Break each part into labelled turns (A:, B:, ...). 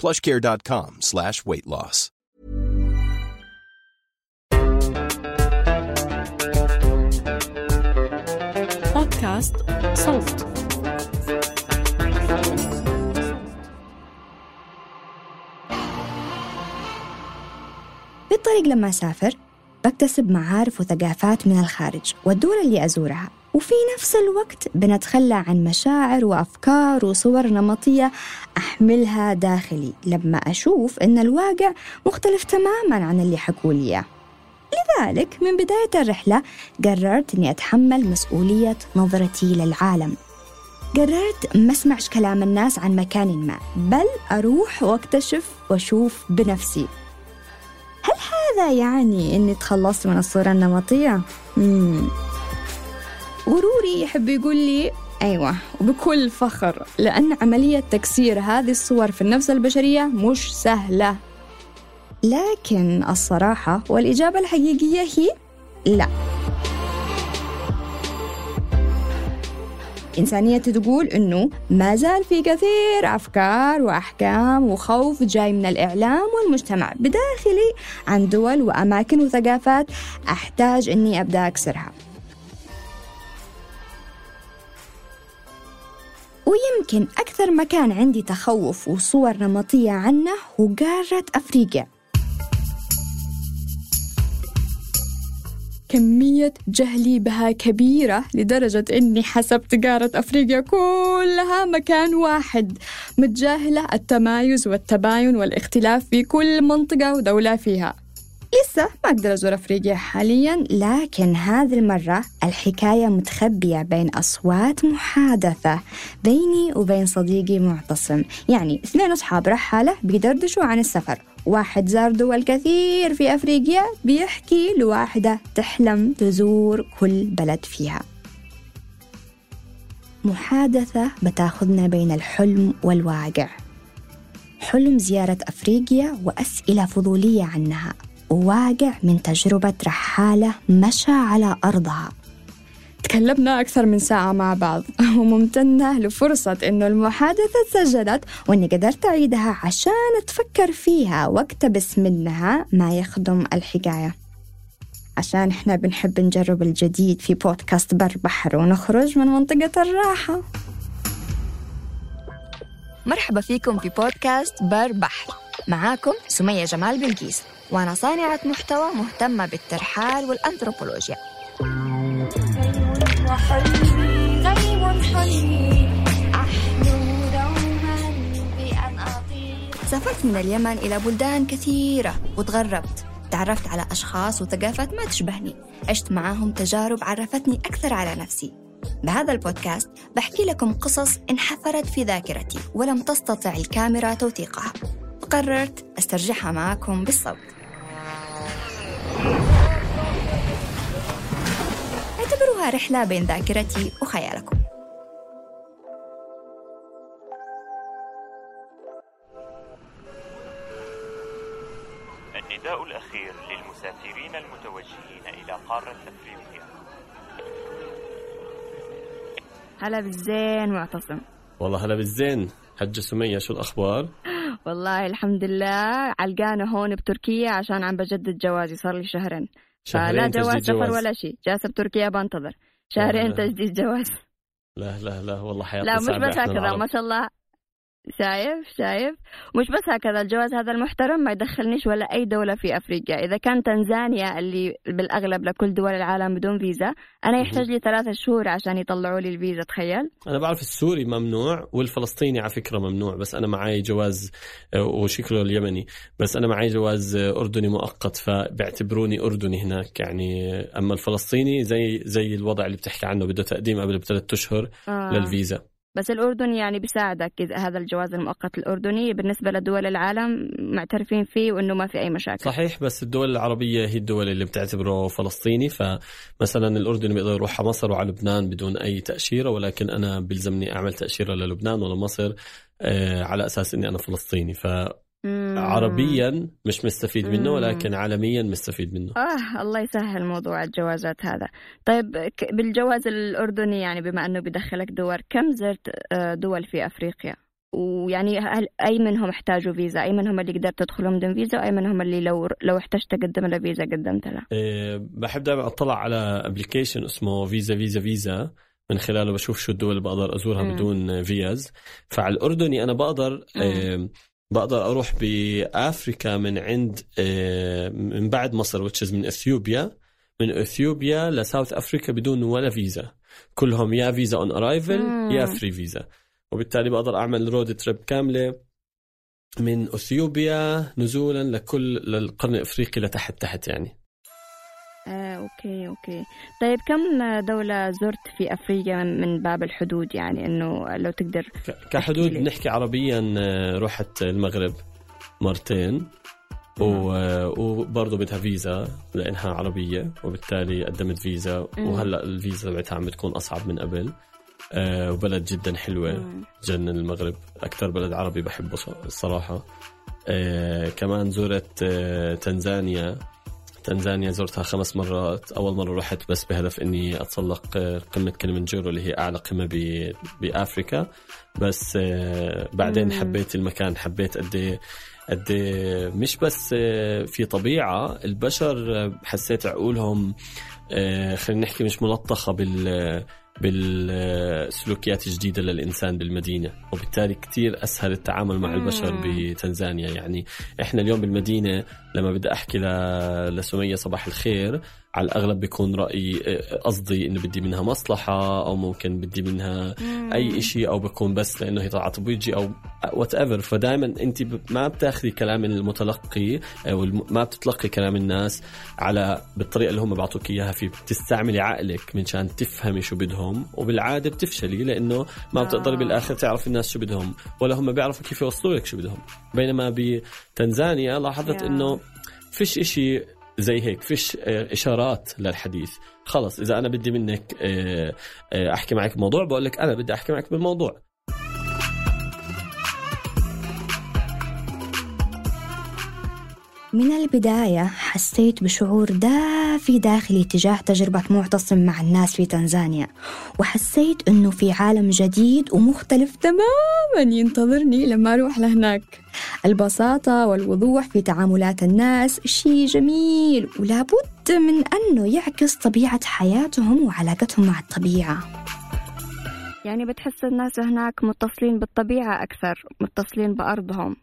A: plushcare.com slash weight loss.
B: بودكاست صوت
C: بالطريق لما أسافر بكتسب معارف وثقافات من الخارج والدول اللي أزورها وفي نفس الوقت بنتخلى عن مشاعر وأفكار وصور نمطية أحملها داخلي لما أشوف أن الواقع مختلف تماما عن اللي حكوا لي إياه. لذلك من بداية الرحلة قررت أني أتحمل مسؤولية نظرتي للعالم قررت ما أسمعش كلام الناس عن مكان ما بل أروح وأكتشف وأشوف بنفسي هل هذا يعني أني تخلصت من الصورة النمطية؟ مم. غروري يحب يقول لي أيوة وبكل فخر لأن عملية تكسير هذه الصور في النفس البشرية مش سهلة. لكن الصراحة والإجابة الحقيقية هي لا. إنسانية تقول إنه ما زال في كثير أفكار وأحكام وخوف جاي من الإعلام والمجتمع بداخلي عن دول وأماكن وثقافات أحتاج إني أبدأ أكسرها. ويمكن أكثر مكان عندي تخوف وصور نمطية عنه هو قارة أفريقيا. كمية جهلي بها كبيرة لدرجة إني حسبت قارة أفريقيا كلها مكان واحد متجاهلة التمايز والتباين والاختلاف في كل منطقة ودولة فيها. لسه ما أقدر أزور أفريقيا حاليا لكن هذه المرة الحكاية متخبية بين أصوات محادثة بيني وبين صديقي معتصم. يعني اثنين أصحاب رحالة بيدردشوا عن السفر. واحد زار دول كثير في أفريقيا بيحكي لواحدة تحلم تزور كل بلد فيها. محادثة بتاخذنا بين الحلم والواقع. حلم زيارة أفريقيا وأسئلة فضولية عنها. وواقع من تجربة رحالة مشى على أرضها. تكلمنا أكثر من ساعة مع بعض. وممتنة لفرصة إنه المحادثة تسجلت وإني قدرت أعيدها عشان أتفكر فيها وأقتبس منها ما يخدم الحكاية. عشان إحنا بنحب نجرب الجديد في بودكاست بر بحر ونخرج من منطقة الراحة. مرحبا فيكم في بودكاست بر بحر. معاكم سمية جمال بلقيس وأنا صانعة محتوى مهتمة بالترحال والأنثروبولوجيا. سافرت من اليمن إلى بلدان كثيرة وتغربت. تعرفت على أشخاص وثقافات ما تشبهني. عشت معاهم تجارب عرفتني أكثر على نفسي. بهذا البودكاست بحكي لكم قصص انحفرت في ذاكرتي ولم تستطع الكاميرا توثيقها. وقررت أسترجعها معكم بالصوت. اعتبروها رحلة بين ذاكرتي وخيالكم.
D: النداء الأخير للمسافرين المتوجهين إلى قارة أفريقيا
C: هلا بالزين معتصم
E: والله هلا بالزين حجة سمية شو الأخبار؟
C: والله الحمد لله علقانة هون بتركيا عشان عم بجدد جوازي صار لي شهرين فلا
E: شهرين
C: جواز سفر. ولا شيء جالسة بتركيا بنتظر شهرين
E: لا.
C: تجديد جواز
E: لا لا لا والله حياتنا
C: لا مش بس هكذا. ما شاء الله شايف؟ شايف؟ مش بس هكذا الجواز هذا المحترم ما يدخلنيش ولا أي دولة في أفريقيا. إذا كان تنزانيا اللي بالأغلب لكل دول العالم بدون فيزا أنا يحتاج لي ثلاثة شهور عشان يطلعوا لي الفيزا تخيل.
E: أنا بعرف السوري ممنوع والفلسطيني على فكرة ممنوع بس أنا معي جواز آه، وشكله اليمني بس أنا معي جواز آه، أردني مؤقت فبيعتبروني أردني هناك. يعني آه، أما الفلسطيني زي زي الوضع اللي بتحكي عنه بده تقديم قبل بثلاث أشهر
C: آه.
E: للفيزا.
C: بس الأردن يعني بيساعدك هذا الجواز المؤقت الأردني بالنسبة لدول العالم معترفين فيه وإنه ما في أي مشاكل.
E: صحيح بس الدول العربية هي الدول اللي بتعتبره فلسطيني فمثلا الأردن بيقدر يروح على مصر وعلى لبنان بدون أي تأشيرة ولكن أنا بيلزمني أعمل تأشيرة للبنان ولا مصر آه، على أساس إني أنا فلسطيني.
C: مم.
E: فعربيا مش مستفيد منه. ولكن عالميا مستفيد منه.
C: آه الله يسهل موضوع الجوازات هذا. طيب بالجواز الأردني يعني بما أنه بدخلك دول كم زرت آه، دول في أفريقيا؟ ويعني هل أي منهم احتاجوا فيزا؟ أي منهم اللي قدرت تدخلهم بدون فيزا؟ وأي منهم اللي لو لو احتجت تقدم له فيزا قدمت له؟
E: آه، بحب دائما أطلع على application اسمه فيزا فيزا فيزا من خلاله بشوف شو الدول اللي بقدر أزورها
C: مم.
E: بدون فيزا. فعلى الأردني أنا بقدر آه، بقدر أروح بآفريكا من عند آه، من بعد مصر which is من إثيوبيا. من إثيوبيا ل South Africa بدون ولا فيزا. كلهم يا visa on
C: arrival.
E: يا free visa وبالتالي بقدر أعمل road trip كاملة من إثيوبيا نزولا لكل للقرن الأفريقي لتحت تحت يعني.
C: آه، okay okay. طيب كم دولة زرت في أفريقيا من باب الحدود؟ يعني إنه لو تقدر
E: كحدود. نحكي عربيا آه، رحت المغرب مرتين. و- آه، وبرضه بدها فيزا لأنها عربية وبالتالي قدمت فيزا. وهلأ الفيزا تبعتها عم بتكون أصعب من قبل. آه، وبلد جدا
C: حلوة.
E: جنن المغرب. أكثر بلد عربي بحبه الصراحه آه، كمان زرت آه، تنزانيا. تنزانيا زرتها خمس مرات أول مرة رحت بس بهدف إني أتسلق آه، قمة كليمنجارو اللي هي أعلى قمة بأفريكا بس آه، بعدين. حبيت المكان حبيت قد إيه قد إيه مش بس آه، في طبيعة البشر حسيت عقولهم خلينا نحكي مش ملطخة بال بالسلوكيات الجديدة للإنسان بالمدينة وبالتالي كتير أسهل التعامل مع البشر. بتنزانيا يعني إحنا اليوم بالمدينة لما بدي أحكي لسمية صباح الخير على الأغلب بيكون رأيي آه، قصدي إنه بدي منها مصلحة أو ممكن بدي منها أي إشي أو بكون بس لأنه هي طلعت بوجهي أو whatever فدائما انت ما بتاخذي كلام المتلقي أو الم- ما بتتلقي كلام الناس على بالطريقة اللي هم بيعطوك إياها في بتستعملي عقلك منشان تفهمي شو بدهم وبالعادة بتفشلي لأنه ما بتقدري
C: آه.
E: بالآخر تعرفي الناس شو بدهم ولا هم بيعرفوا كيف يوصلوا لك شو بدهم بينما بتنزانيا لاحظت. إنه فيش إشي زي هيك. فيش آه، إشارات للحديث. خلص إذا أنا بدي منك آه، آه، أحكي معك بموضوع بقول لك أنا بدي أحكي معك بالموضوع.
C: من البداية حسيت بشعور دافي داخلي تجاه تجربة معتصم مع الناس في تنزانيا وحسيت أنه في عالم جديد ومختلف تماما ينتظرني لما أروح لهناك. البساطة والوضوح في تعاملات الناس شيء جميل ولابد من أنه يعكس طبيعة حياتهم وعلاقتهم مع الطبيعة. يعني بتحس الناس هناك متصلين بالطبيعة أكثر متصلين بأرضهم.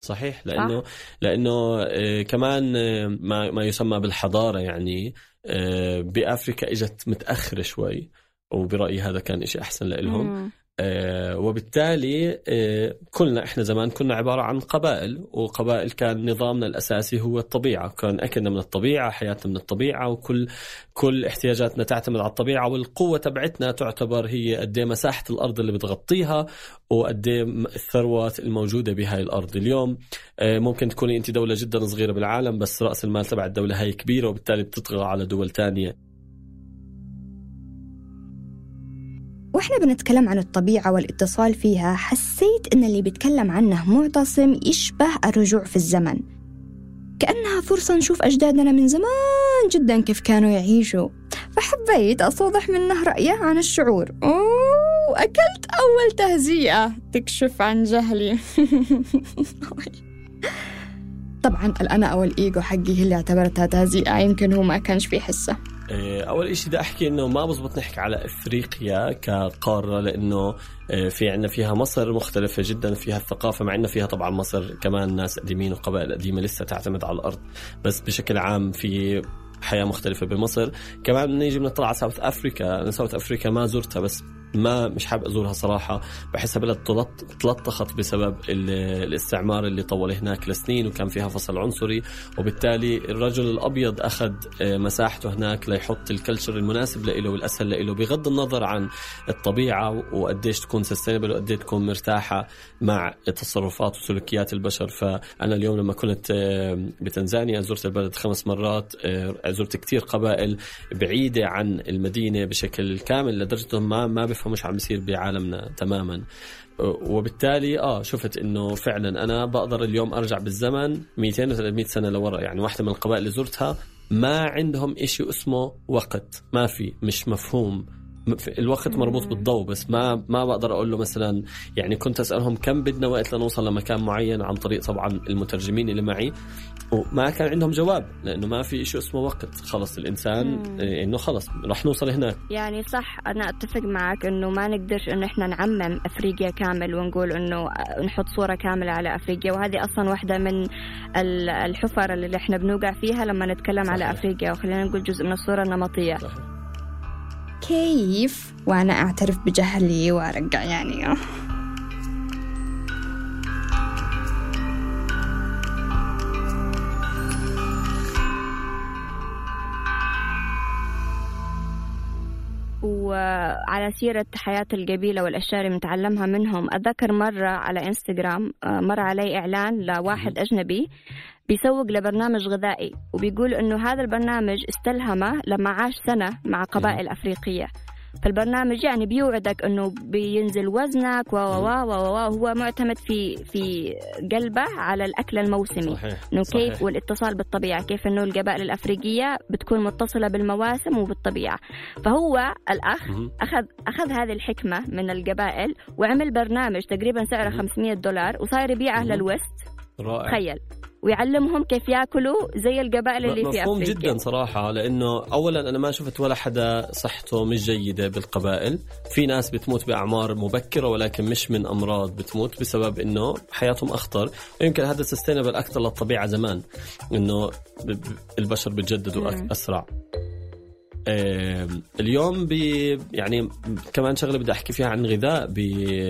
E: صحيح لأنه لأنه آه، كمان آه، ما ما يسمى بالحضارة يعني آه، بأفريكا إجت متأخرة شوي وبرأيي هذا كان إشي أحسن لهم وبالتالي آه، كلنا إحنا زمان كنا عبارة عن قبائل وقبائل كان نظامنا الأساسي هو الطبيعة. كان أكلنا من الطبيعة حياتنا من الطبيعة وكل كل احتياجاتنا تعتمد على الطبيعة والقوة تبعتنا تعتبر هي قد إيه مساحة الأرض اللي بتغطيها وقد إيه الثروات الموجودة بهاي الأرض. اليوم آه، ممكن تكوني انت دولة جدا صغيرة بالعالم بس رأس المال تبع الدولة هاي كبيرة وبالتالي بتطغى على دول تانية.
C: وإحنا بنتكلم عن الطبيعة والاتصال فيها حسيت إن اللي بيتكلم عنه معتصم يشبه الرجوع في الزمن. كأنها فرصة نشوف أجدادنا من زمان جدا كيف كانوا يعيشوا. فحبيت أستوضح منه رأيه عن الشعور. أوه أكلت أول تهزيئة. تكشف عن جهلي. طبعا الأنا أو الإيجو حقي هي اللي اعتبرتها تهزيئة يمكن هو ما كانش في
E: حسة. أول إشي بدي أحكي إنه ما بزبط نحكي على إفريقيا كقارة لأنه إيه، في عندنا فيها مصر مختلفة جدا فيها الثقافة مع إنه فيها طبعا مصر كمان ناس قديمين وقبائل قديمة لسه تعتمد على الأرض بس بشكل عام في حياة مختلفة بمصر. كمان نيجي بنطلع على South Africa أنا South Africa ما زرتها بس ما مش حابب أزورها صراحة. بحسها بلد تلطخت بسبب الاستعمار اللي طول هناك لسنين وكان فيها فصل عنصري. وبالتالي الرجل الأبيض أخذ آه، مساحته هناك ليحط ال culture المناسب له والأسهل له بغض النظر عن الطبيعة وقديش تكون sustainable وقديش تكون مرتاحة مع تصرفات وسلوكيات البشر. فأنا اليوم لما كنت آه، بتنزانيا زرت البلد خمس مرات آه، زرت كثير قبائل بعيدة عن المدينة بشكل كامل لدرجة ما ما بفهموا إيش عم بيصير بعالمنا تماما. وبالتالي آه شفت إنه فعلا أنا بقدر اليوم أرجع بالزمن 200 و 300 سنة لورا. يعني واحدة من القبائل اللي زرتها ما عندهم إشي اسمه وقت. ما في مش مفهوم. الوقت مربوط بالضوء بس ما ما بقدر أقول له مثلا يعني كنت أسألهم كم بدنا وقت لنوصل لمكان معين عن طريق طبعا المترجمين اللي معي وما كان عندهم جواب لأنه ما في شيء اسمه وقت. خلص الإنسان إيه، إنه خلص رح نوصل هناك.
C: يعني صح أنا أتفق معك إنه ما نقدرش إنه إحنا نعمم أفريقيا كامل ونقول إنه نحط صورة كاملة على أفريقيا. وهذه أصلا واحدة من الحفر اللي إحنا بنوقع فيها لما نتكلم صحيح. على أفريقيا. وخلينا نقول جزء من الصورة النمطية. صحيح. كيف؟ وأنا أعترف بجهلي وأرجع يعني. وعلى سيرة حياة القبيلة والأشياء اللي بنتعلمها منهم أتذكر مرة على إنستغرام آه، مر علي إعلان لواحد أجنبي بيسوق لبرنامج غذائي وبيقول إنه هذا البرنامج استلهمه لما عاش سنة مع قبائل أفريقية. فالبرنامج يعني بيوعدك إنه بينزل وزنك و و و هو معتمد في في قلبه على الأكل الموسمي. صحيح. إنه كيف والاتصال بالطبيعة كيف إنه القبائل الأفريقية بتكون متصلة بالمواسم وبالطبيعة. فهو الأخ أخذ أخذ هذه الحكمة من القبائل وعمل برنامج تقريبا سعره 500 دولار وصار يبيعه للوست. رائع. تخيل. ويعلمهم كيف ياكلوا زي القبائل اللي في
E: مفهوم
C: أفريقيا.
E: جدا صراحة لأنه اولا أنا ما شفت ولا حدا صحته مش جيدة بالقبائل. في ناس بتموت بأعمار مبكرة ولكن مش من أمراض بتموت بسبب إنه حياتهم أخطر. ويمكن هذا سستينبل أكثر للطبيعة زمان إنه البشر بتجددوا أسرع. اليوم بي يعني كمان شغلة بدي أحكي فيها عن غذاء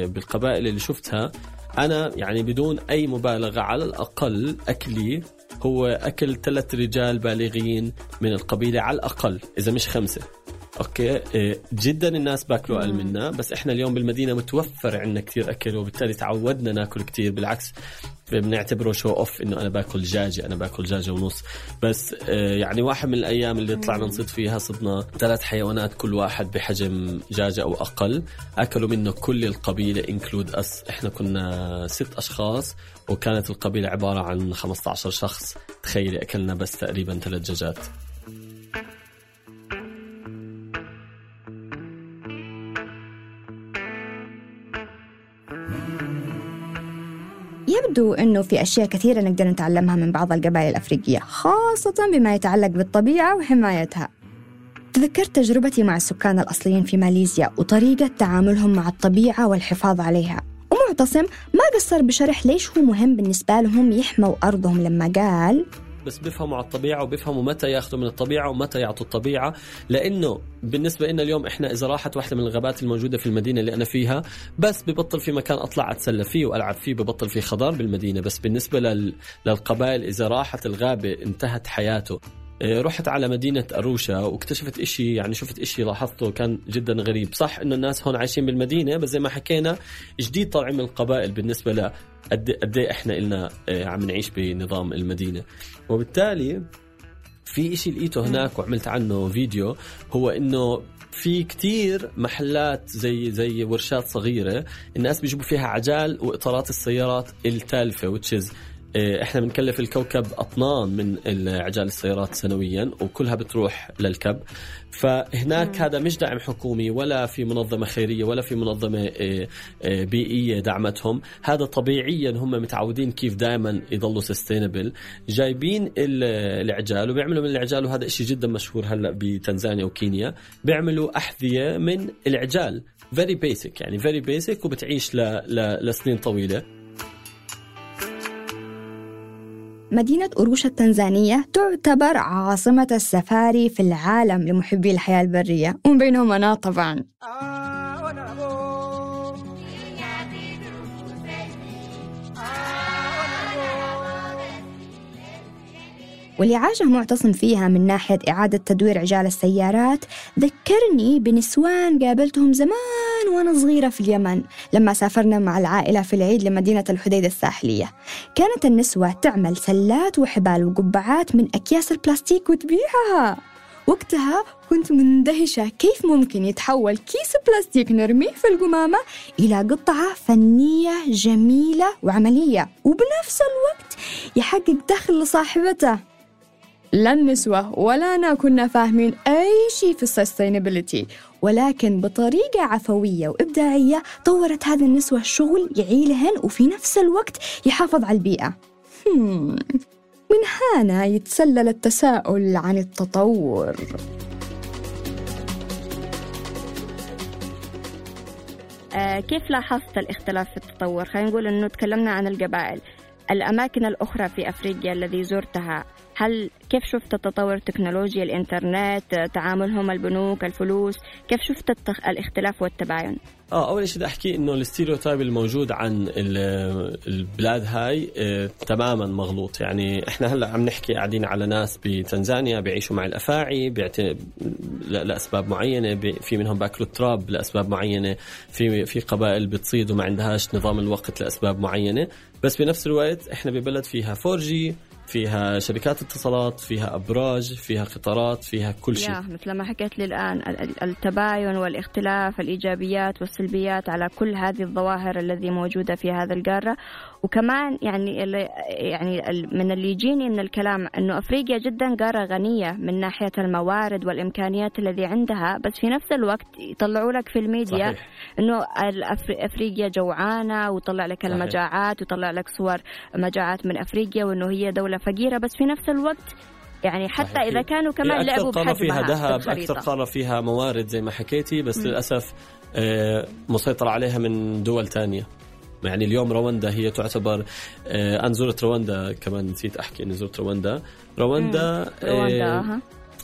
E: بالقبائل اللي شفتها. أنا يعني بدون أي مبالغة على الأقل أكلي هو أكل ثلاث رجال بالغين من القبيلة على الأقل إذا مش خمسة. okay؟ إيه، جدا الناس باكلوا أقل منا بس إحنا اليوم بالمدينة متوفر عندنا كثير أكل وبالتالي تعودنا ناكل كثير بالعكس بنعتبره show off إنه أنا باكل دجاجه أنا باكل دجاجه ونص. بس آه، يعني واحد من الأيام اللي طلعنا نصيد فيها صدنا ثلاث حيوانات كل واحد بحجم دجاجه أو أقل. أكلوا منه كل القبيلة include us إحنا كنا ست أشخاص وكانت القبيلة عبارة عن 15 شخص. تخيلي أكلنا بس تقريبا ثلاث دجاجات
C: يبدو أنه في أشياء كثيرة نقدر نتعلمها من بعض القبائل الأفريقية خاصة بما يتعلق بالطبيعة وحمايتها. تذكرت تجربتي مع السكان الأصليين في ماليزيا وطريقة تعاملهم مع الطبيعة والحفاظ عليها. ومعتصم ما قصر بشرح ليش هو مهم بالنسبة لهم يحموا أرضهم لما قال
E: بس بيفهموا على الطبيعة وبيفهموا متى ياخذوا من الطبيعة ومتى يعطوا الطبيعة. لأنه بالنسبة لنا اليوم إحنا إذا راحت واحدة من الغابات الموجودة في المدينة اللي أنا فيها بس ببطل في مكان أطلع أتسلى فيه وألعب فيه ببطل في خضار بالمدينة. بس بالنسبة لل... للقبائل إذا راحت الغابة انتهت حياته. رحت على مدينة أروشا واكتشفت إشي يعني شفت إشي لاحظته كان جدا غريب. صح إنه الناس هون عايشين بالمدينة بس زي ما حكينا جديد طالعين من القبائل بالنسبة ل قد إيه إحنا إلنا إيه، عم نعيش بنظام المدينة. وبالتالي في إشي لقيته هناك وعملت عنه فيديو هو إنه في كتير محلات زي زي ورشات صغيرة الناس بيجيبوا فيها عجال وإطارات السيارات التالفة آه، إحنا بنكلف الكوكب أطنان من عجال السيارات سنويا وكلها بتروح للكب. فهناك مم. هذا مش دعم حكومي ولا في منظمة خيرية ولا في منظمة آه، آه، بيئية دعمتهم. هذا طبيعيا هم متعودين كيف دائما يضلوا سستينبل جايبين العجال وبيعملوا من العجال وهذا شيء جدا مشهور هلأ بتنزانيا وكينيا. بيعملوا أحذية من العجال very basic يعني very basic وبتعيش ل... ل... لسنين طويلة.
C: مدينة أروشا التنزانية تعتبر عاصمة السفاري في العالم لمحبي الحياة البرية ومن بينهم أنا طبعا واللي عاشه معتصم فيها من ناحية إعادة تدوير عجال السيارات ذكرني بنسوان قابلتهم زمان وأنا صغيرة في اليمن لما سافرنا مع العائلة في العيد لمدينة الحديدة الساحلية. كانت النسوة تعمل سلات وحبال وقبعات من أكياس البلاستيك وتبيعها. وقتها كنت مندهشة كيف ممكن يتحول كيس بلاستيك نرميه في القمامة إلى قطعة فنية جميلة وعملية. وبنفس الوقت يحقق دخل لصاحبته. لا النسوة ولا أنا كنا فاهمين أي شيء في السستينابيلتي ولكن بطريقة عفوية وإبداعية طورت هذه النسوة شغل يعيلهن وفي نفس الوقت يحافظ على البيئة. من هنا يتسلل التساؤل عن التطور.
F: آه كيف لاحظت الاختلاف في التطور؟ خلينا نقول إنه تكلمنا عن القبائل. الأماكن الأخرى في أفريقيا الذي زرتها هل كيف شفت تطور تكنولوجيا الإنترنت تعاملهم البنوك الفلوس؟ كيف شفت التخ... الاختلاف والتباين؟
E: آه أول شيء بدي أحكي إنه ال stereotype الموجود عن البلاد هاي آه تماما مغلوط. يعني إحنا هلأ عم نحكي قاعدين على ناس بتنزانيا بيعيشوا مع الأفاعي بيعت... لأسباب معينة بي... في منهم باكلوا التراب لأسباب معينة في في قبائل بتصيد وما عندهاش نظام الوقت لأسباب معينة. بس بنفس الوقت إحنا ببلد فيها 4G فيها شركات اتصالات فيها أبراج فيها قطارات فيها كل شيء.
F: مثل ما حكيت لي الآن التباين والاختلاف الإيجابيات والسلبيات على كل هذه الظواهر الذي موجودة في هذا القارة وكمان يعني يعني من اللي يجيني من الكلام إنه أفريقيا جدا قارة غنية من ناحية الموارد والإمكانيات الذي عندها بس في نفس الوقت يطلعوا لك في الميديا صحيح. إنه أفريقيا جوعانة ويطلع لك صحيح. المجاعات ويطلع لك صور مجاعات من أفريقيا وإنه هي دولة فقيرة بس في نفس الوقت يعني حتى صحيح. إذا كانوا كمان لعبوا
E: بحجمها فيها ذهب أكثر قاره فيها موارد زي ما حكيتي بس م. للأسف آه، مسيطر عليها من دول ثانية يعني اليوم رواندا هي تعتبر آه أنا زرت رواندا كمان نسيت أحكي إني زرت رواندا. رواندا
F: رواندا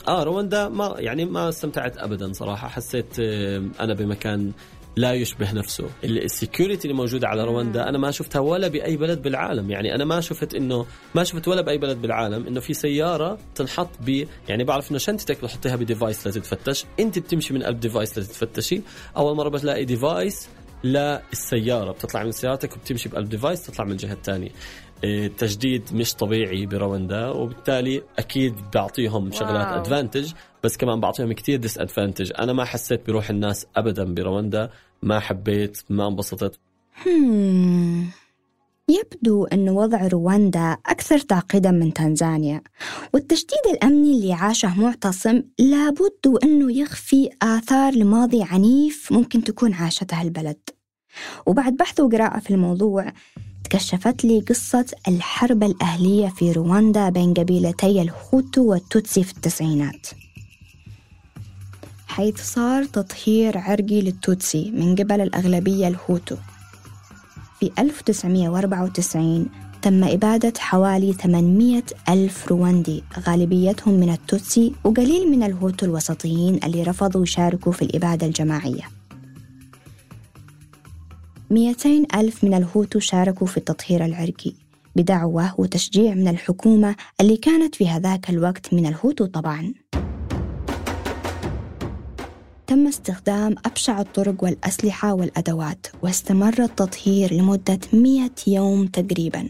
E: آه رواندا ما يعني ما استمتعت ابدا صراحة. حسيت آه أنا بمكان لا يشبه نفسه. ال security اللي موجودة على رواندا أنا ما شفتها ولا بأي بلد بالعالم. يعني أنا ما شفت إنه ما شفت ولا بأي بلد بالعالم إنه في سيارة تنحط ب يعني بعرف إنه شنطتك بحطيها ب device لتتفتش أنت بتمشي من قلب device لتتفتشي أول مرة بتلاقي device للسياره بتطلع من سيارتك وبتمشي بقلب device تطلع من الجهة الثانية. إيه، تشديد مش طبيعي برواندا وبالتالي أكيد بعطيهم شغلات advantage بس كمان بعطيهم كتير disadvantage أنا ما حسيت بروح الناس ابدا برواندا ما حبيت ما انبسطت.
C: يبدو أن وضع رواندا أكثر تعقيدا من تنزانيا والتشديد الأمني اللي عاشه معتصم لابد أنه يخفي آثار لماضي عنيف ممكن تكون عاشتها البلد. وبعد بحث وقراءة في الموضوع تكشفت لي قصة الحرب الأهلية في رواندا بين قبيلتي الهوتو والتوتسي في التسعينات. حيث صار تطهير عرقي للتوتسي من قبل الأغلبية الهوتو في 1994 تم إبادة حوالي 800 ألف رواندي غالبيتهم من التوتسي وقليل من الهوتو الوسطيين اللي رفضوا يشاركوا في الإبادة الجماعية. 200 ألف من الهوتو شاركوا في التطهير العرقي بدعوة وتشجيع من الحكومة اللي كانت في هذاك الوقت من الهوتو طبعاً. تم استخدام أبشع الطرق والأسلحة والأدوات واستمر التطهير لمدة 100 يوم تقريباً.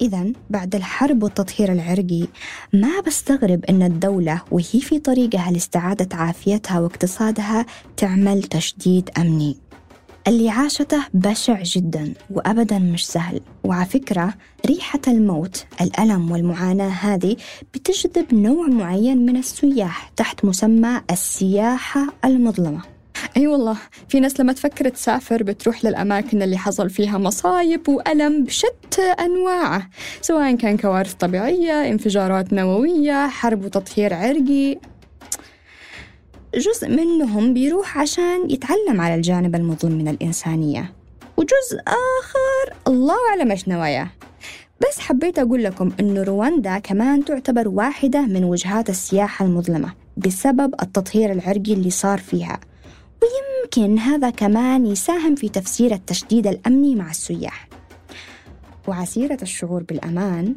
C: إذا بعد الحرب والتطهير العرقي ما بستغرب أن الدولة وهي في طريقها لاستعادة عافيتها واقتصادها تعمل تشديد أمني. اللي عاشته بشع جدا وأبدا مش سهل. وعلى فكرة ريحة الموت الألم والمعاناة هذه بتجذب نوع معين من السياح تحت مسمى السياحة المظلمة. أي أيوة والله. في ناس لما تفكر تسافر بتروح للأماكن اللي حصل فيها مصايب وألم بشتى أنواعه سواء كان كوارث طبيعية انفجارات نووية حرب وتطهير عرقي. جزء منهم بيروح عشان يتعلم على الجانب المظلم من الإنسانية وجزء آخر الله أعلم إيش نواياه بس حبيت أقول لكم إنه رواندا كمان تعتبر واحدة من وجهات السياحة المظلمة بسبب التطهير العرقي اللي صار فيها. ويمكن هذا كمان يساهم في تفسير التشديد الأمني مع السياح. وعسيرة الشعور بالأمان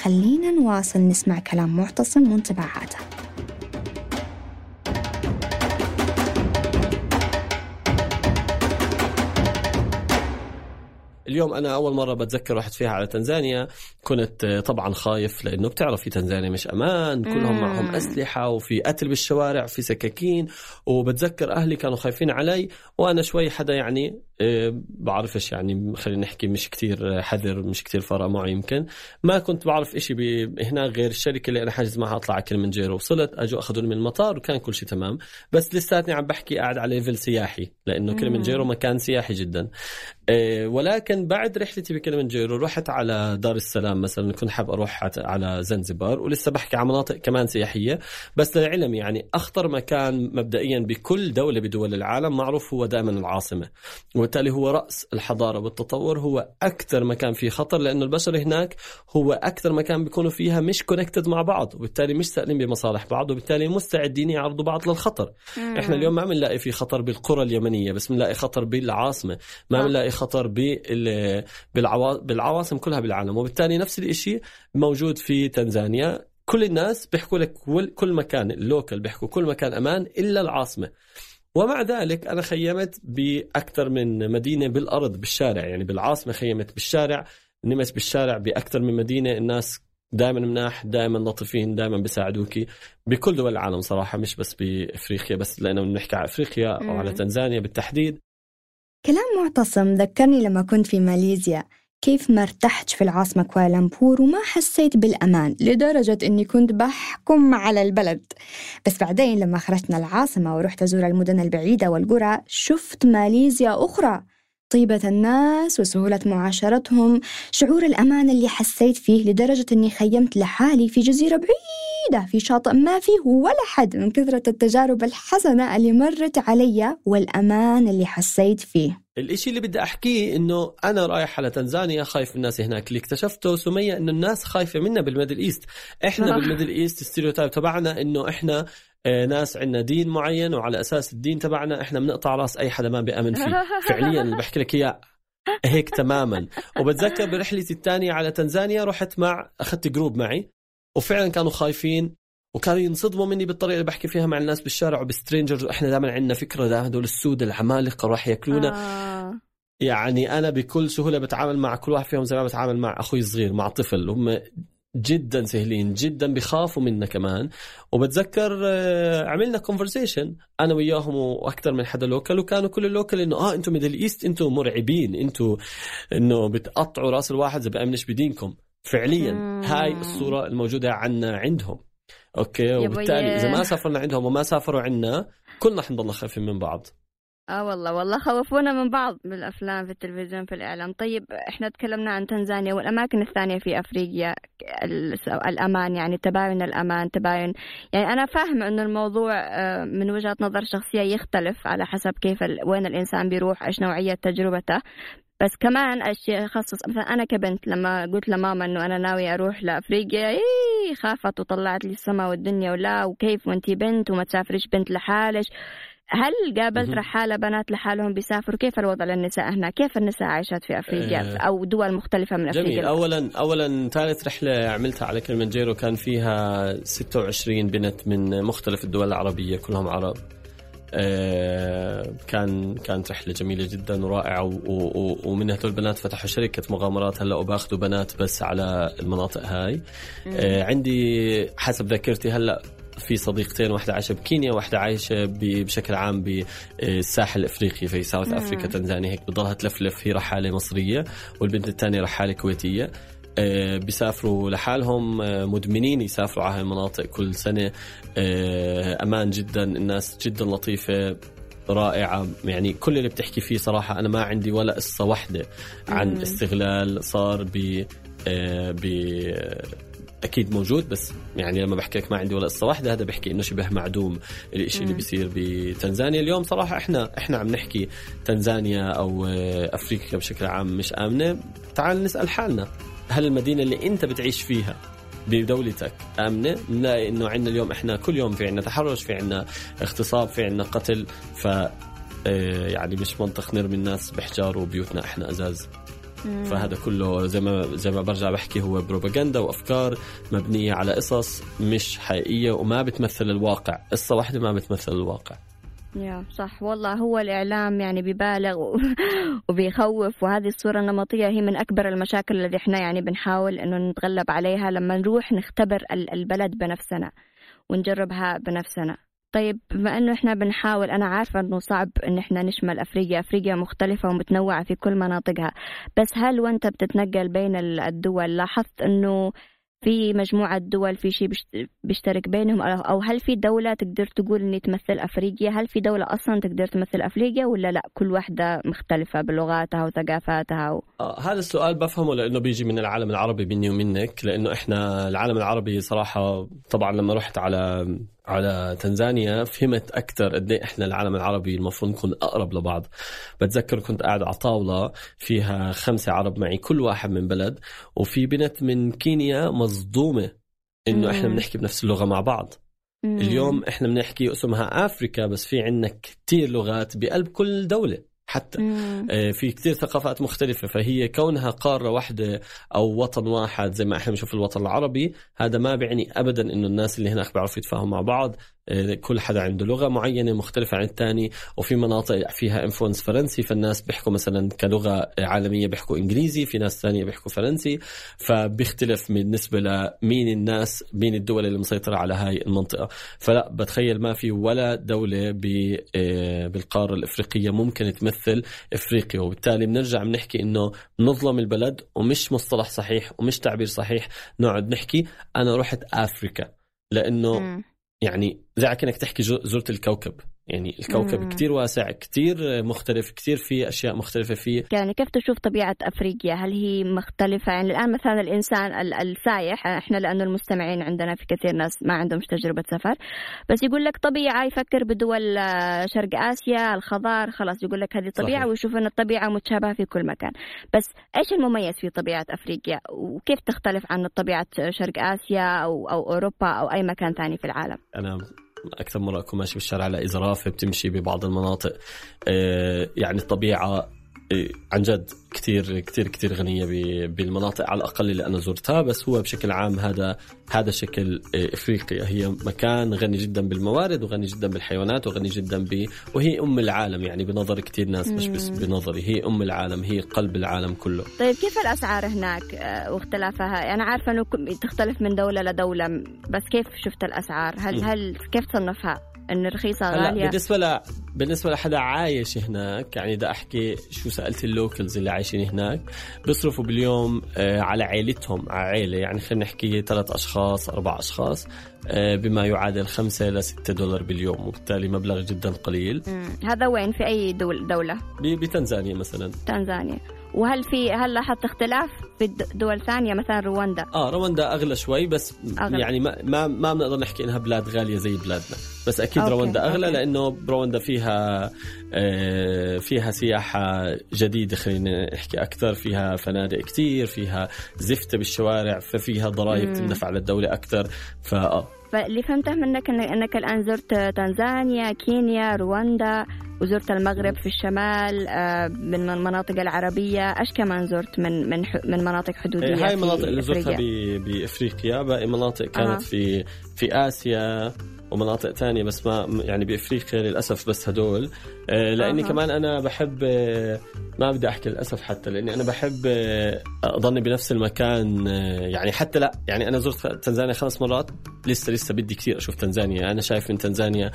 C: خلينا نواصل نسمع كلام معتصم وانطباعاته
E: اليوم أنا أول مرة بتذكر رحت فيها على تنزانيا. كنت طبعا خايف لأنه بتعرف في تنزانيا مش أمان كلهم معهم أسلحة وفي قتل بالشوارع في سكاكين. وبتذكر أهلي كانوا خايفين علي وأنا شوي حدا يعني آه، بعرفش يعني خلينا نحكي مش كتير حذر مش كتير فرق معي يمكن. ما كنت بعرف إشي هناك غير الشركة اللي أنا حاجز معها اطلع على كلمنجيرو وصلت أجوا أخذوني من المطار وكان كل شيء تمام. بس لساتني عم بحكي قاعد على ليفل سياحي لأنه كلمنجيرو مكان سياحي جدا. آه، ولكن بعد رحلتي بكلمنجيرو رحت على دار السلام مثلا كنت حاب أروح على زنزبار ولسه بحكي عن مناطق كمان سياحية. بس للعلم يعني أخطر مكان مبدئيا بكل دولة بدول العالم معروف هو دائما العاصمة. وبالتالي هو رأس الحضارة والتطور هو أكثر مكان فيه خطر لأنه البشر هناك هو أكثر مكان بيكونوا فيها مش كونكتد مع بعض وبالتالي مش سائلين بمصالح بعض وبالتالي مستعدين يعرضوا بعض للخطر. مم. إحنا اليوم ما بنلاقي في خطر بالقرى اليمنية بس بنلاقي خطر بالعاصمة ما بنلاقي خطر بالعواصم كلها بالعالم. وبالتالي نفس الشيء موجود في تنزانيا. كل الناس بيحكوا لك كل مكان اللوكل بيحكوا كل مكان أمان إلا العاصمة. ومع ذلك أنا خيمت بأكثر من مدينة بالأرض بالشارع يعني بالعاصمة خيمت بالشارع نمت بالشارع بأكثر من مدينة الناس دائما مناح دائما لطيفين دائما بيساعدوكي بكل دول العالم صراحة مش بس بإفريقيا بس لأنه بنحكي على إفريقيا أو على تنزانيا بالتحديد.
C: كلام معتصم ذكرني لما كنت في ماليزيا. كيف ما ارتحت في العاصمة كوالالمبور وما حسيت بالأمان لدرجة أني كنت بحكم على البلد. بس بعدين لما خرجنا العاصمة ورحت أزور المدن البعيدة والقرى شفت ماليزيا أخرى. طيبة الناس وسهولة معاشرتهم شعور الأمان اللي حسيت فيه لدرجة أني خيمت لحالي في جزيرة بعيدة. في شاطئ ما فيه ولا حد من كثرة التجارب الحسنة اللي مرت علي والأمان اللي حسيت فيه.
E: الإشي اللي بدي أحكيه إنه أنا رايح على تنزانيا خايف من الناس هناك. اللي اكتشفته سمية إنه الناس خايفة منا بال Middle East. إحنا بال Middle East ال stereotype تبعنا إنه إحنا آه، ناس عندنا دين معين وعلى أساس الدين تبعنا إحنا بنقطع رأس أي حدا ما بيأمن فيه. فعليا اللي بحكي لك إياه هيك تماما. وبتذكر برحلتي الثانية على تنزانيا رحت مع اخذت group معي. وفعلا كانوا خايفين وكانوا ينصدموا مني بالطريقة اللي بحكي فيها مع الناس بالشارع وب strangers. إحنا دائما عندنا فكرة ده هدول السود العمالقة راح يأكلونا. آه. يعني أنا بكل سهولة بتعامل مع كل واحد فيهم زي ما بتعامل مع أخوي الصغير مع طفل. هم جدا سهلين جدا بخافوا منا كمان. وبتذكر آه، عملنا conversation أنا وياهم وأكثر من حدا local وكانوا كل ال local إنه آه أنتم Middle East أنتم مرعبين أنتم إنه بتقطعوا رأس الواحد اذا بامنش بدينكم؟ فعليا. هاي الصورة الموجودة عنا عندهم. okay وبالتالي إذا ما سافرنا عندهم وما سافروا عنا كلنا حنضلنا خايفين من بعض.
F: آه والله والله خوفونا من بعض بالأفلام في التلفزيون في الإعلام. طيب إحنا تكلمنا عن تنزانيا والأماكن الثانية في أفريقيا الأمان يعني تباين الأمان تباين. يعني أنا فاهمه إنه الموضوع آه، من وجهة نظر شخصية يختلف على حسب كيف وين الإنسان بيروح إيش نوعية تجربته. بس كمان أشياء خصص مثلا أنا كبنت لما قلت لماما إنه أنا ناويه أروح لأفريقيا إيه خافت وطلعت لي السما والدنيا ولا وكيف وانتي بنت وما تسافريش بنت لحالش. هل قابلت رحالة بنات لحالهم بيسافروا؟ كيف الوضع للنساء هنا؟ كيف النساء عايشات في أفريقيا آه. أو دول مختلفة من أفريقيا؟
E: جميل. أولا أولا ثالث رحلة عملتها على كلمنجيرو كان فيها 26 بنت من مختلف الدول العربية كلهم عرب. كان كانت رحلة جميلة جدا ورائعة ومن هدول البنات فتحوا شركة مغامرات. هلأ وباخذوا بنات بس على المناطق هاي. آه عندي حسب ذاكرتي هلأ في صديقتين واحدة عايشة بكينيا واحدة عايشة بشكل عام بالساحل الإفريقي في ساوث افريكا تنزانيا هيك بضلها تلفلف هي رحالة مصرية والبنت الثانية رحالة كويتية آه، بيسافروا لحالهم آه، مدمنين يسافروا على المناطق كل سنة. آه، أمان جدا الناس جدا لطيفة رائعة. يعني كل اللي بتحكي فيه صراحة أنا ما عندي ولا قصة واحدة عن استغلال صار ب ب أكيد موجود بس يعني لما بحكي لك ما عندي ولا قصة واحدة هذا بحكي إنه شبه معدوم الشيء اللي بيصير بتنزانيا اليوم صراحة إحنا إحنا عم نحكي تنزانيا أو أفريقيا بشكل عام مش آمنة. تعال نسأل حالنا. هل المدينة اللي أنت بتعيش فيها بدولتك آمنة؟ بنلاقي إنه عندنا اليوم إحنا كل يوم في عندنا تحرش في عندنا اغتصاب في عندنا قتل ف آه، يعني مش منطق نرمي الناس بحجار وبيوتنا إحنا أزاز. فهذا كله زي ما زي ما برجع بحكي هو بروباغندا وأفكار مبنية على قصص مش حقيقية وما بتمثل الواقع. قصة واحدة ما بتمثل الواقع.
F: يا صح. والله هو الإعلام يعني ببالغ وبيخوف وهذه الصورة النمطية هي من أكبر المشاكل التي إحنا يعني بنحاول إنه نتغلب عليها لما نروح نختبر البلد بنفسنا ونجربها بنفسنا. طيب بما إنه إحنا بنحاول أنا عارفة إنه صعب إن إحنا نشمل أفريقيا أفريقيا مختلفة ومتنوعة في كل مناطقها. بس هل وأنت بتتنقل بين الدول لاحظت إنه في مجموعة دول في شيء بيشترك بينهم؟ أو هل في دولة تقدر تقول إني تمثل أفريقيا؟ هل في دولة أصلا تقدر تمثل أفريقيا ولا لا؟ كل واحدة مختلفة بلغاتها وثقافاتها و...
E: آه هذا السؤال بفهمه لأنه بيجي من العالم العربي مني ومنك لأنه إحنا العالم العربي صراحة طبعا لما رحت على على تنزانيا فهمت أكثر قد إيه إحنا العالم العربي المفروض نكون أقرب لبعض. بتذكر كنت قاعد على طاولة فيها خمسة عرب معي كل واحد من بلد وفي بنت من كينيا مصدومة إنه إحنا بنحكي بنفس اللغة مع بعض. اليوم إحنا بنحكي اسمها آفريكا بس في عندنا كثير لغات بقلب كل دولة. حتى مم. آه، في كثير ثقافات مختلفة فهي كونها قارة واحدة أو وطن واحد زي ما إحنا بنشوف الوطن العربي هذا ما بيعني أبدا إنه الناس اللي هناك بيعرفوا يتفاهموا مع بعض كل حدا عنده لغة معينة مختلفة عن الثاني وفي مناطق فيها انفلونس فرنسي فالناس بيحكوا مثلا كلغة عالمية بيحكوا إنجليزي في ناس ثانية بيحكوا فرنسي فبيختلف بالنسبة لمين الناس مين الدول اللي مسيطرة على هاي المنطقة. فلا بتخيل ما في ولا دولة آه، بالقارة الإفريقية ممكن تمثل إفريقيا. وبالتالي بنرجع بنحكي إنه نظلم البلد ومش مصطلح صحيح ومش تعبير صحيح. نقعد نحكي أنا رحت أفريكا لأنه. يعني زي كأنك تحكي زرت الكوكب. يعني الكوكب مم. كتير واسع كتير مختلف كتير في أشياء مختلفة فيه.
F: يعني كيف تشوف طبيعة أفريقيا؟ هل هي مختلفة؟ يعني الآن مثلا الإنسان السايح إحنا لأنه المستمعين عندنا في كثير ناس ما عندهم تجربة سفر بس يقول لك طبيعة يفكر بدول آه، شرق آسيا الخضار خلاص يقول لك هذه طبيعة صحيح. ويشوف أن الطبيعة متشابهة في كل مكان. بس إيش المميز في طبيعة أفريقيا؟ وكيف تختلف عن طبيعة شرق آسيا أو, أو أوروبا أو أي مكان ثاني في العالم؟
E: أنا أكثر مرة أكون ماشي بالشارع الاقي زرافه بتمشي ببعض المناطق. آه، يعني الطبيعة عن جد كثير كثير كثير غنية بالمناطق على الأقل اللي أنا زرتها بس هو بشكل عام هذا هذا شكل إفريقيا. هي مكان غني جدا بالموارد وغني جدا بالحيوانات وغني جدا ب وهي أم العالم يعني بنظر كثير ناس مش بس بنظري. هي أم العالم هي قلب العالم كله.
F: طيب كيف الأسعار هناك آه، واختلافها؟ أنا عارفة أنه كم- تختلف من دولة لدولة بس كيف شفت الأسعار؟ هل. هل كيف تصنفها؟ أن رخيصة
E: هلا
F: غالية.
E: بالنسبة ل بالنسبة لحدا عايش هناك يعني بدي أحكي شو سألت اللوكلز اللي عايشين هناك بيصرفوا باليوم آه، على عائلتهم على عائله يعني خلينا نحكي ثلاث أشخاص أربع أشخاص آه، بما يعادل خمسة ل 6 دولار باليوم وبالتالي مبلغ جدا قليل.
F: مم. هذا وين؟ في أي دول دولة؟
E: بتنزانيا مثلا.
F: تنزانيا. وهل في هل لاحظت اختلاف في دول ثانية؟ مثلا رواندا.
E: آه رواندا أغلى شوي بس
F: أغلى.
E: يعني ما ما ما بنقدر نحكي إنها بلاد غالية زي بلادنا. بس أكيد
F: okay،
E: رواندا أغلى
F: okay.
E: لأنه رواندا فيها آه، فيها سياحة جديدة خلينا نحكي أكثر فيها فنادق كتير فيها زفته بالشوارع ففيها ضرائب. تندفع للدوله أكثر فاه
F: فاللي فهمته منك إنك الآن زرت تنزانيا كينيا رواندا وزرت المغرب في الشمال آه، من المناطق العربية إيش كمان زرت من من من مناطق حدودية
E: هاي
F: في
E: المناطق اللي زرتها بإفريقيا باقي مناطق كانت
F: أها.
E: في في آسيا ومناطق تانية بس ما يعني بأفريقيا للأسف بس هدول آه، لأني
F: أها.
E: كمان أنا بحب آه، ما بدي أحكي للأسف حتى لأني أنا بحب آه، أضلني بنفس المكان آه، يعني حتى لا يعني أنا زرت تنزانيا خمس مرات لسه لسه بدي كثير أشوف تنزانيا أنا شايف من تنزانيا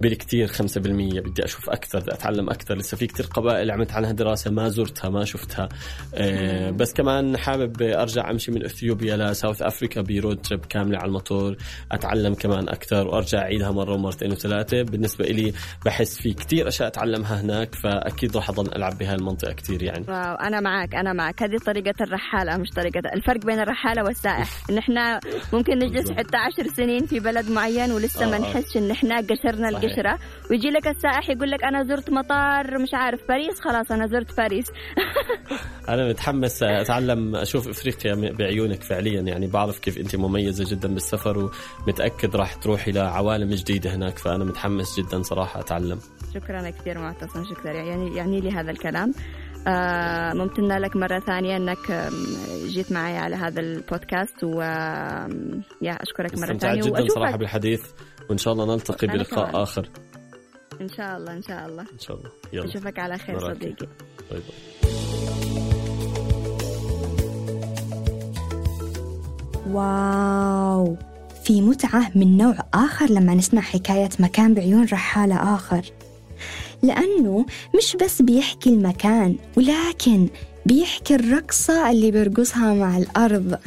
E: بالكثير 5% بدي أشوف أكثر بدي أتعلم أكثر. لسه في كثير قبائل عملت عنها دراسه ما زرتها ما شفتها. آه، بس كمان حابب أرجع أمشي من إثيوبيا ل South Africa ب road trip كاملة على الموتور أتعلم كمان أكثر وأرجع أعيدها مرة ومرتين وثلاثة. بالنسبة لي بحس في كثير أشياء أتعلمها هناك فأكيد راح أضل ألعب بهاي المنطقة كثير يعني.
F: واو أنا معك أنا معك هذه طريقة الرحالة مش طريقة. الفرق بين الرحالة والسائح. ان إحنا ممكن نجلس. حتى عشر سنين في بلد معين ولسه ما
E: آه، آه.
F: نحسش إن إحنا قشرنا. القشره ويجي لك السائح يقول لك أنا زرت مطار مش عارف باريس. خلاص أنا زرت باريس.
E: أنا متحمس أتعلم أشوف إفريقيا بعيونك فعليا. يعني بعرف كيف أنت مميزة جدا بالسفر ومتأكد راح تروحي لعوالم جديدة هناك. فأنا متحمس جدا صراحة أتعلم.
F: شكرا كثير معتصم. شكرا. يعني يعني لي هذا الكلام. آه ممتنة لك مرة ثانية أنك جيت معي على هذا البودكاست. و يا أشكرك مرة
E: استمتعت
F: ثانية.
E: جدا صراحة بالحديث. وإن شاء الله نلتقي بلقاء
F: كمان.
E: آخر.
F: إن شاء الله إن شاء الله.
E: إن شاء الله. يلا.
F: أشوفك على خير. صديقي.
E: bye bye.
C: واو. في متعة من نوع آخر لما نسمع حكاية مكان بعيون رحالة آخر. لأنه مش بس بيحكي المكان ولكن بيحكي الرقصة اللي بيرقصها مع الأرض.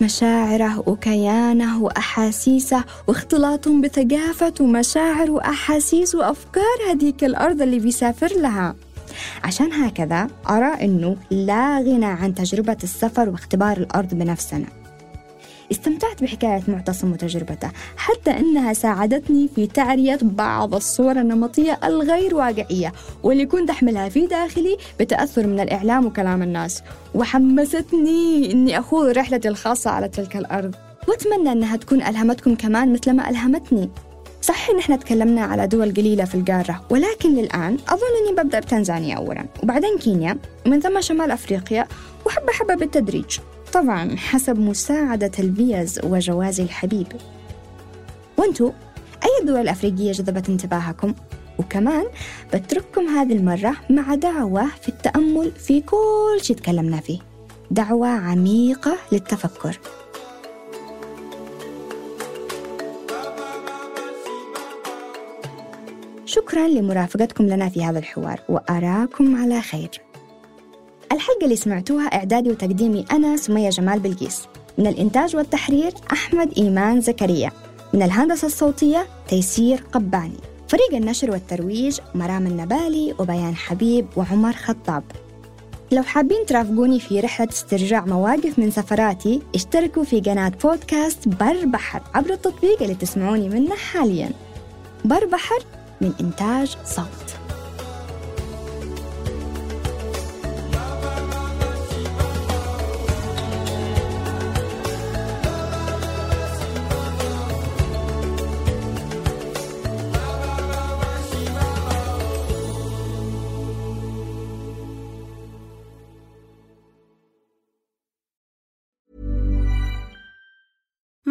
C: مشاعره وكيانه وأحاسيسه واختلاطهم بثقافة ومشاعر وأحاسيس وأفكار هذيك الأرض اللي بيسافر لها. عشان هكذا أرى أنه لا غنى عن تجربة السفر واختبار الأرض بنفسنا. استمتعت بحكاية معتصم وتجربته حتى أنها ساعدتني في تعرية بعض الصور النمطية الغير واقعية واللي كنت أحملها في داخلي بتأثر من الإعلام وكلام الناس وحمستني أني أخوض رحلتي الخاصة على تلك الأرض. وأتمنى أنها تكون ألهمتكم كمان مثل ما ألهمتني. صحيح إن إحنا تكلمنا على دول قليلة في القارة ولكن للآن أظن أني ببدأ بتنزانيا أولا وبعدين كينيا ومن ثم شمال أفريقيا وحبة حبة بالتدريج. طبعا حسب مساعدة الفيز وجوازي الحبيب. وأنتو أي الدول الأفريقية جذبت انتباهكم؟ وكمان بترككم هذه المرة مع دعوة في التأمل في كل شيء تكلمنا فيه. دعوة عميقة للتفكر. شكرا لمرافقتكم لنا في هذا الحوار وأراكم على خير. الحلقة اللي سمعتوها إعدادي وتقديمي أنا سمية جمال بلقيس. من الإنتاج والتحرير أحمد إيمان زكريا. من الهندسة الصوتية تيسير قباني. فريق النشر والترويج مرام النبالي وبيان حبيب وعمر خطاب. لو حابين ترافقوني في رحلة استرجاع مواقف من سفراتي اشتركوا في قناة بودكاست بر بحر عبر التطبيق اللي تسمعوني منه حاليا. بر بحر من إنتاج صوت.